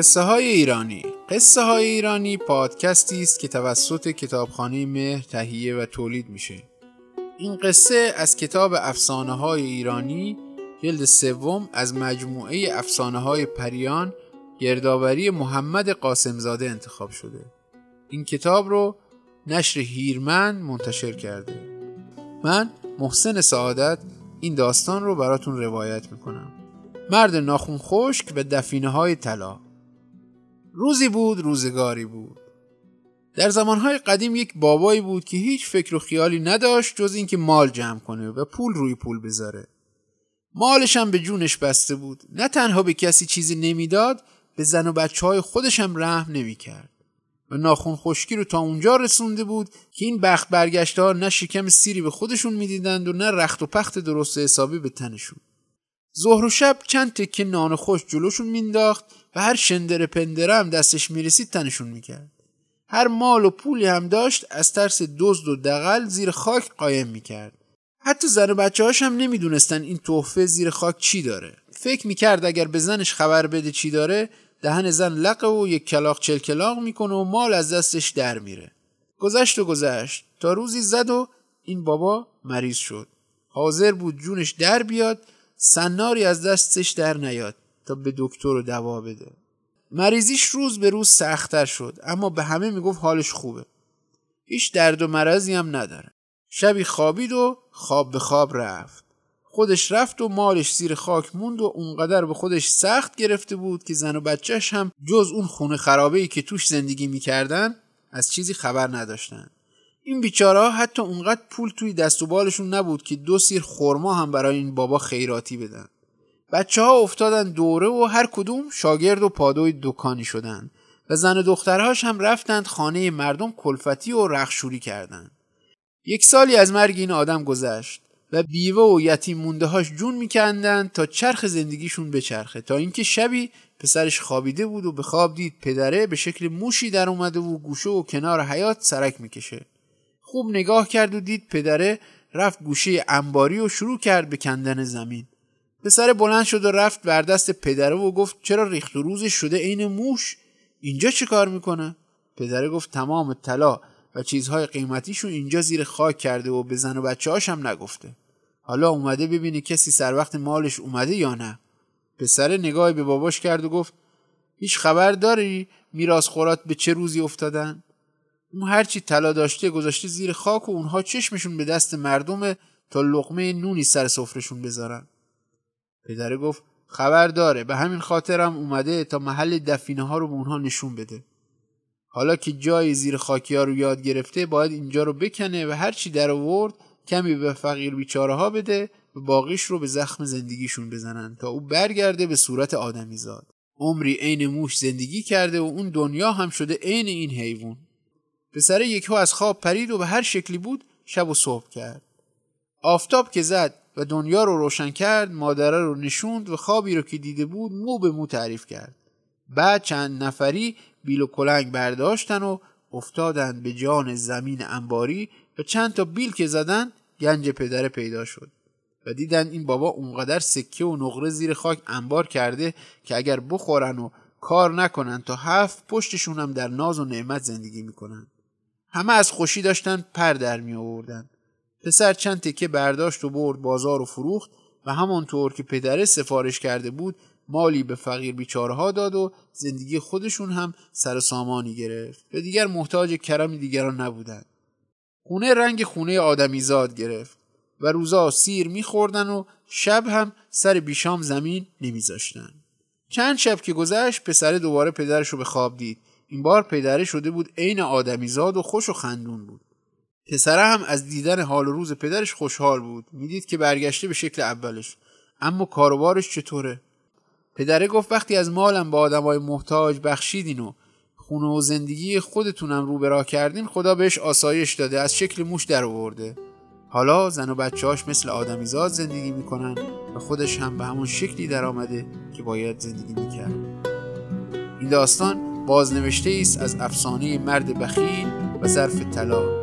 قصه های ایرانی. قصه های ایرانی پادکستی است که توسط کتابخانه مهر تهیه و تولید میشه. این قصه از کتاب افسانه های ایرانی جلد سوم از مجموعه افسانه های پریان گردآوری محمد قاسمزاده انتخاب شده. این کتاب رو نشر هیرمن منتشر کرده. من محسن سعادت این داستان رو براتون روایت می‌کنم. مرد ناخون خشک و دفینه های طلا. روزی بود روزگاری بود. در زمانهای قدیم یک بابایی بود که هیچ فکر و خیالی نداشت جز اینکه مال جمع کنه و پول روی پول بذاره. مالش هم به جونش بسته بود. نه تنها به کسی چیزی نمی‌داد به زن و بچه های خودش هم رحم نمی‌کرد. و ناخون خشکی رو تا اونجا رسونده بود که این بخت برگشته ها نه شکم سیری به خودشون می‌دیدند و نه رخت و پخت درست حسابی به تنشون. ظهر و شب چند تکه نان خوش جلوشون مینداخت و هر شندر پندره هم دستش می‌رسید تنشون می‌کرد. هر مال و پولی هم داشت از ترس دزد و دقل زیر خاک قایم می‌کرد. حتی زن و بچه هاش هم نمی‌دونستن این تحفه زیر خاک چی داره. فکر می‌کرد اگر به زنش خبر بده چی داره دهن زن لقه و یک کلاق چل کلاق می‌کنه و مال از دستش در میره. گذشت و گذشت. تا روزی زد و این بابا مریض شد. حاضر بود جونش در بیاد سناری از دستش در نیاد. تا به دکتر و دوا بده. مریضیش روز به روز سختتر شد اما به همه می‌گفت حالش خوبه. هیچ درد و مرضی هم نداره. شبی خوابید و خواب به خواب رفت. خودش رفت و مالش زیر خاک موند و اونقدر به خودش سخت گرفته بود که زن و بچهش هم جز اون خونه خرابه ای که توش زندگی می‌کردن از چیزی خبر نداشتن. این بیچاره حتی اونقدر پول توی دست و بالشون نبود که دو سیر خورما هم برای این بابا خیراتی بدن. بچه ها افتادن دوره و هر کدوم شاگرد و پادوی دکانی شدن و زن و دخترهاش هم رفتند خانه مردم کلفتی و رخشوری کردند. یک سالی از مرگ این آدم گذشت و بیوه و یتیم مونده هاش جون میکندن تا چرخ زندگیشون بچرخه تا اینکه شبی پسرش خوابیده بود و به خواب دید پدره به شکل موشی در اومده و گوشه و کنار حیات سرک می‌کشه خوب نگاه کرد و دید پدره رفت گوشه انباری و شروع کرد به کندن زمین پسر بلند شد و رفت بر دست پدره و گفت چرا ریخت و روزش شده عین موش؟ اینجا چه کار می‌کنه؟ پدره گفت تمام طلا و چیزهای قیمتیشو اینجا زیر خاک کرده و به زن و بچه هم نگفته. حالا اومده ببینی کسی سر وقت مالش اومده یا نه. پسر نگاهی به باباش کرد و گفت هیچ خبر داری میراث خورات به چه روزی افتادن؟ اون هرچی طلا داشته گذاشته زیر خاک و اونها چشمشون به دست مردم تا لقمه نونی سر سفرشون بذارن. پدره گفت خبر داره به همین خاطرم اومده تا محل دفینه ها رو به اونها نشون بده. حالا که جای زیر خاکی ها رو یاد گرفته باید اینجا رو بکنه و هرچی در آورد کمی به فقیر بیچاره ها بده و باقیش رو به زخم زندگیشون بزنن تا او برگرده به صورت آدمی زاد. عمری عین موش زندگی کرده و اون دنیا هم شده عین این حیوان. پسر یکو از خواب پرید و به هر شکلی بود شب و صبح کرد. آفتاب که زد و دنیا رو روشن کرد مادره رو نشوند و خوابی رو که دیده بود مو به مو تعریف کرد. بعد چند نفری بیل و کلنگ برداشتن و افتادند به جان زمین انباری و چند تا بیل که زدن گنج پدر پیدا شد. و دیدن این بابا اونقدر سکه و نقره زیر خاک انبار کرده که اگر بخورن و کار نکنن تا هفت پشتشون هم در ناز و نعمت زندگی می‌کنن. همه از خوشی داشتن پر در می آوردن پسر چند تکه برداشت و برد بازار و فروخت و همانطور که پدره سفارش کرده بود مالی به فقیر بیچاره ها داد و زندگی خودشون هم سر سامانی گرفت. و دیگر محتاج کرم دیگران نبودند. خونه رنگ خونه آدمیزاد گرفت و روزا سیر میخوردن و شب هم سر بیشام زمین نمیذاشتن. چند شب که گذشت پسر دوباره پدرش رو به خواب دید. این بار پدره شده بود عین آدمیزاد و خوش و خندون بود. پسره هم از دیدن حال و روز پدرش خوشحال بود. می‌دید که برگشته به شکل اولش. اما کاروبارش چطوره؟ پدره گفت وقتی از مالم با آدمای محتاج بخشیدین و خونه و زندگی خودتونم رو برا کردین خدا بهش آسایش داده از شکل موش در آورده. حالا زن و بچه‌هاش مثل آدمیزاد زندگی می‌کنن و خودش هم به همون شکلی در آمده که باید زندگی می‌کرد. این داستان بازنوشته است از افسانه مرد بخیل و ظرف طلا.